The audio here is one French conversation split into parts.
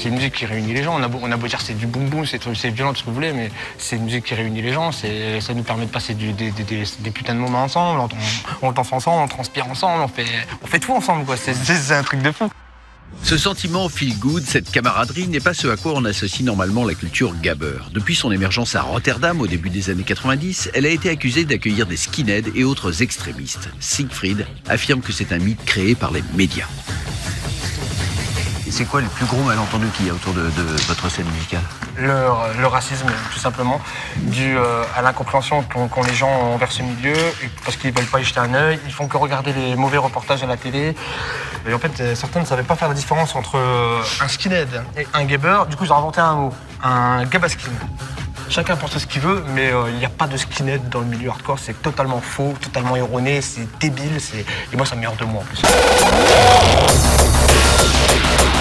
C'est une musique qui réunit les gens. On a beau, on a dire c'est du boum boum, c'est violent, tout ce que vous voulez, mais c'est une musique qui réunit les gens. Ça nous permet de passer des, putains de moments ensemble. On, danse ensemble, on transpire ensemble, on fait, tout ensemble. C'est- c'est un truc de fou. Ce sentiment feel good, cette camaraderie, n'est pas ce à quoi on associe normalement la culture gabber. Depuis son émergence à Rotterdam au début des années 90, elle a été accusée d'accueillir des skinheads et autres extrémistes. Siegfried affirme que c'est un mythe créé par les médias. C'est quoi le plus gros malentendu qu'il y a autour de, votre scène musicale Le, racisme, tout simplement, dû euh, à l'incompréhension qu'ont, les gens envers ce milieu, parce qu'ils ne veulent pas y jeter un œil, ils font que regarder les mauvais reportages à la télé. Et en fait, euh, certains ne savaient pas faire la différence entre euh, un skinhead et un gabber. Du coup, ils ont inventé un mot, un gabaskin. Chacun pense ce qu'il veut, mais il n'y a pas de skinhead dans le milieu hardcore. C'est totalement faux, totalement erroné, c'est débile. Et moi, ça me de moi en plus.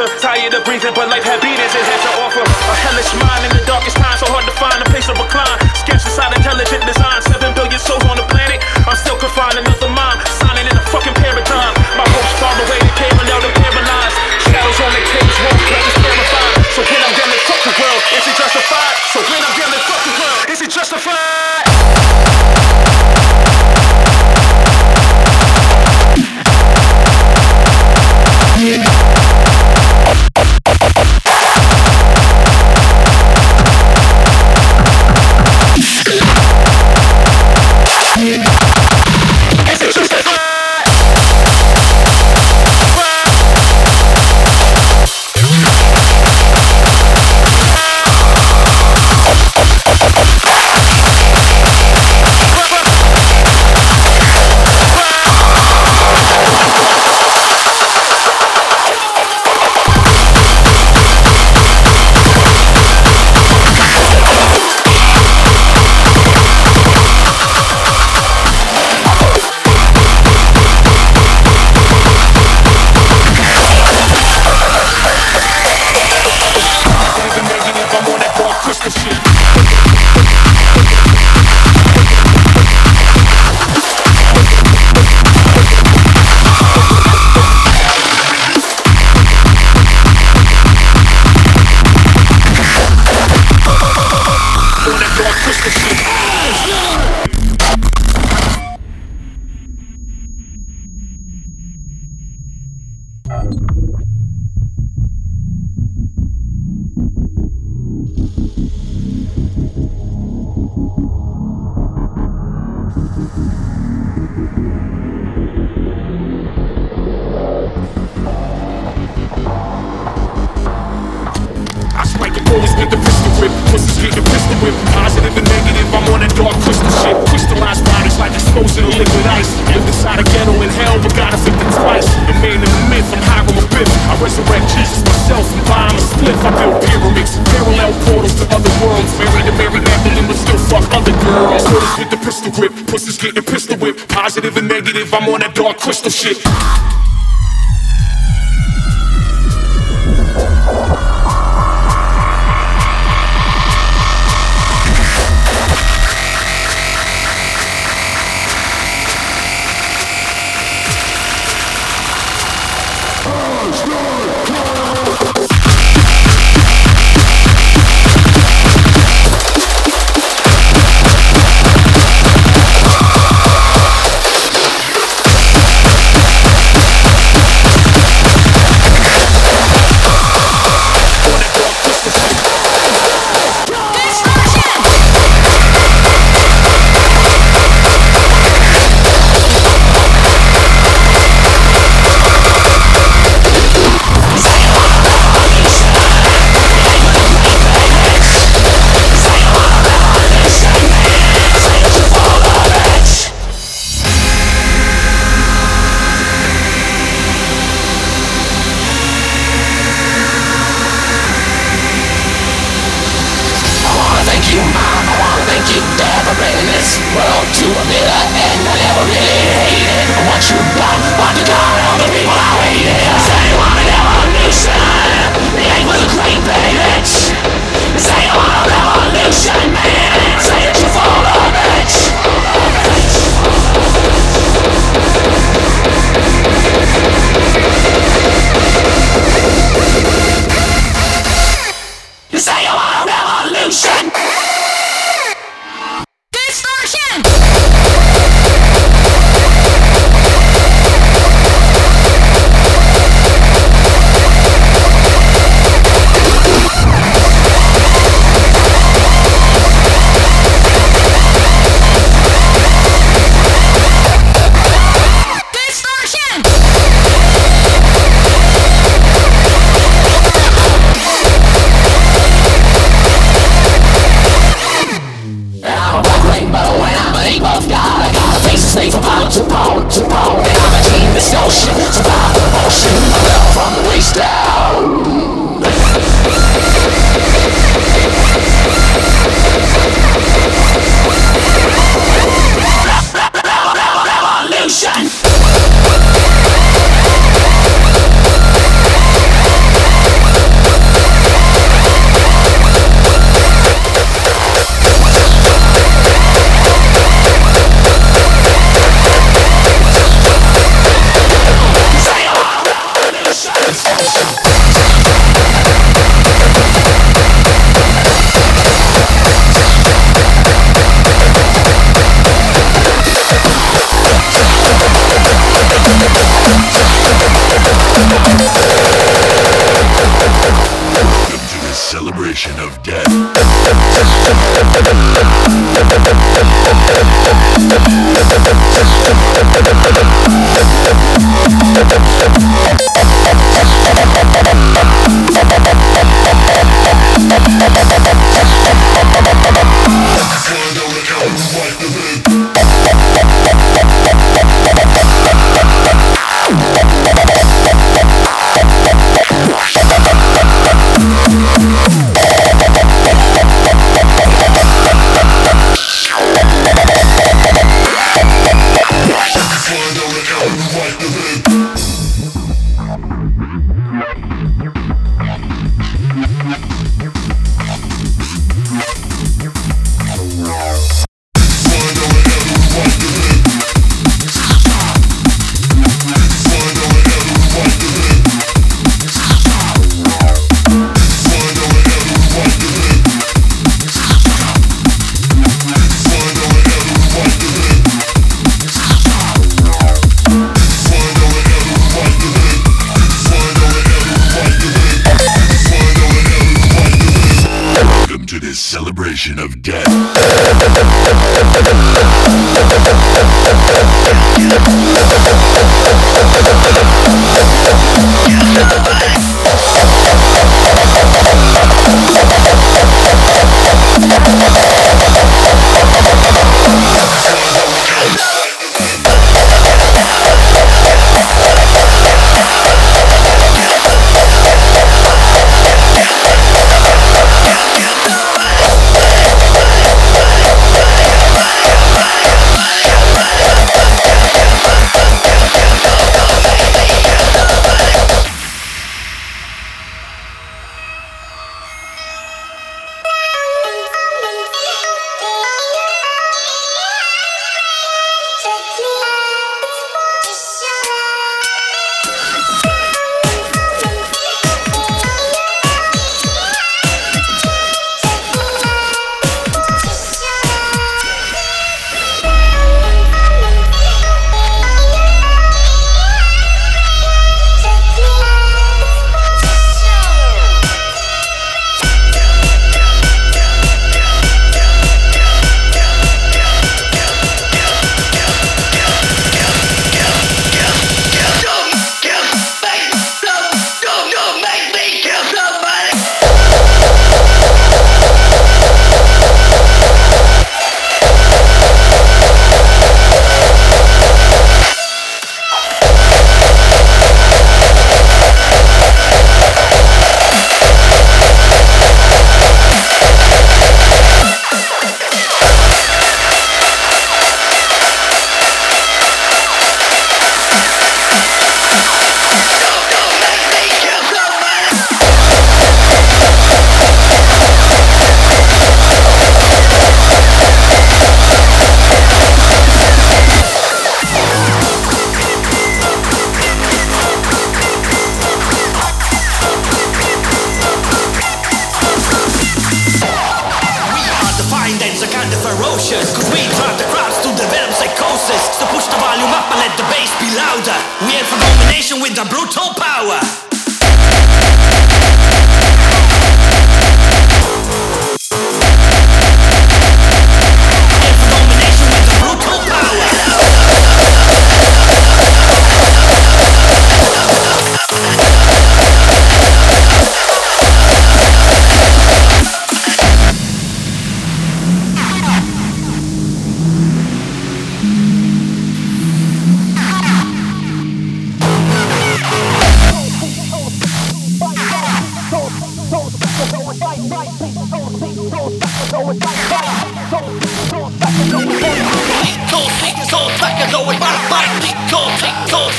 at. Tired of breathing, but life had beatings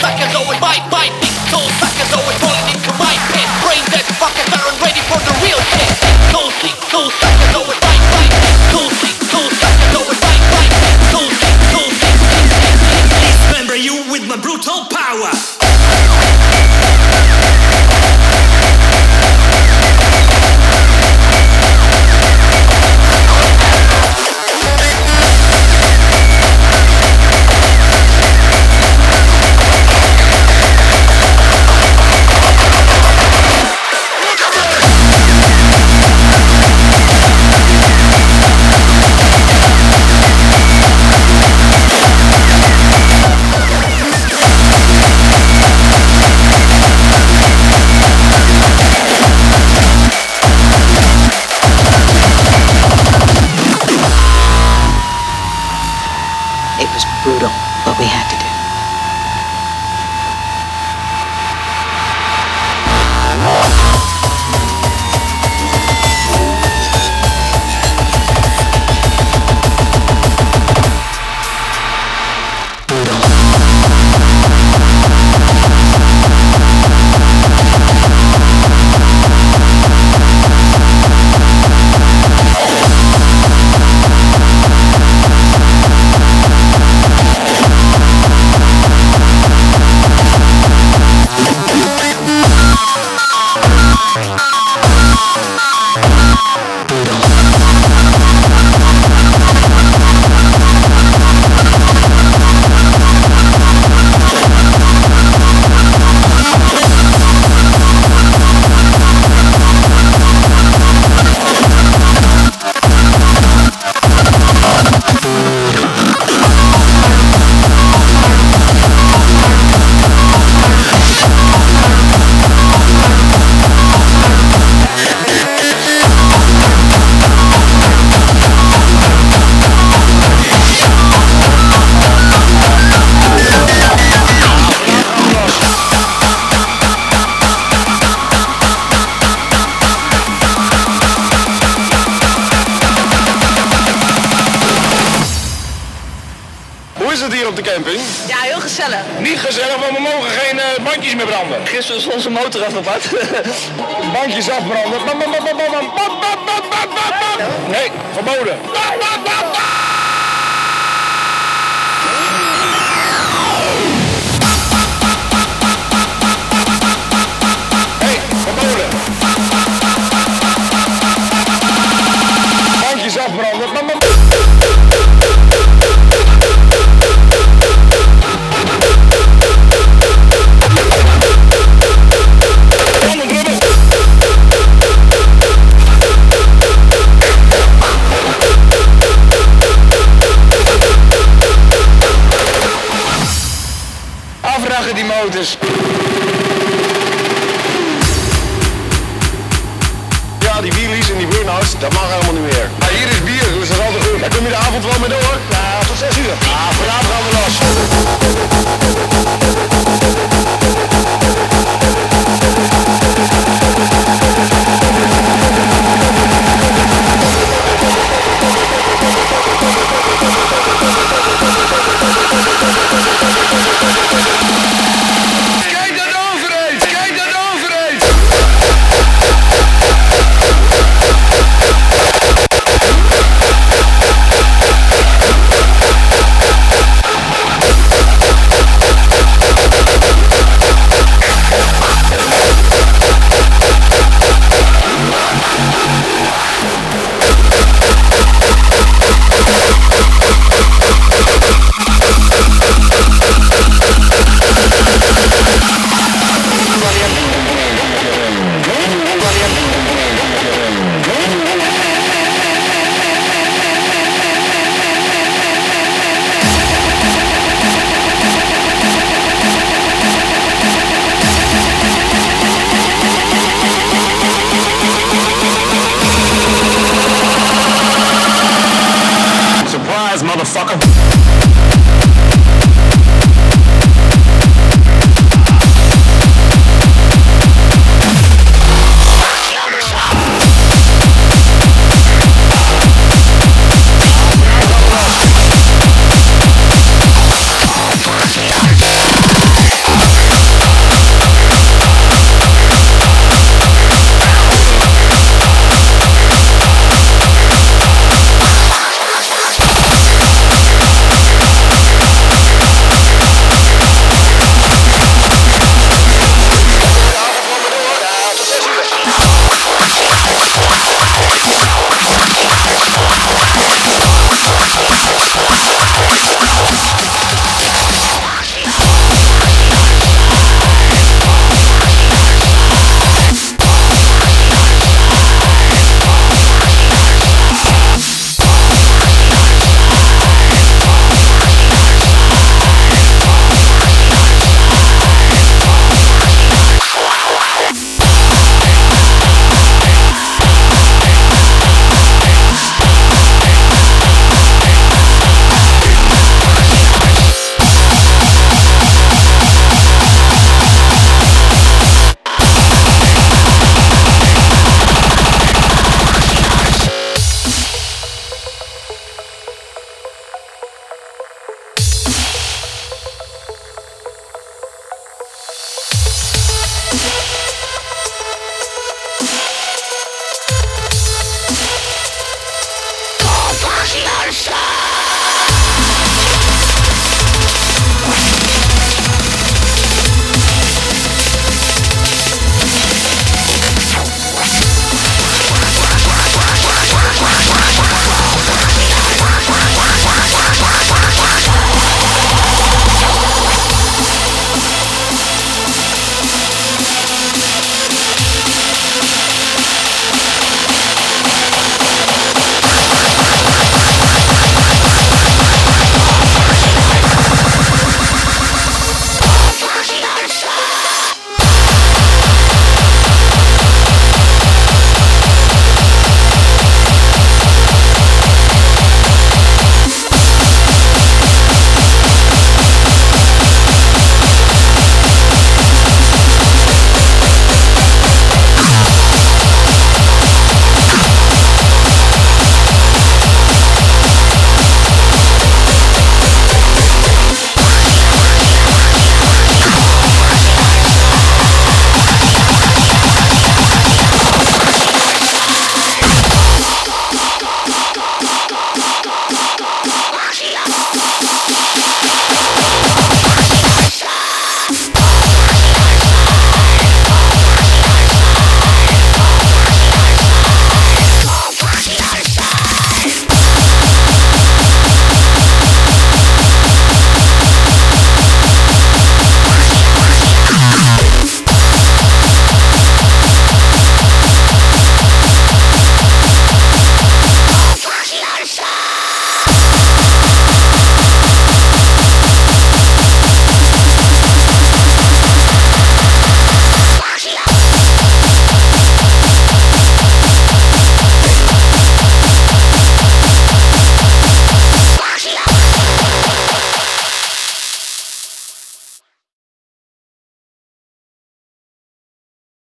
Suckers always bite, bite, big toes, suckers always falling into my pit. Brain dead, fucking veteran ready for the real Cool, I can Suckers always.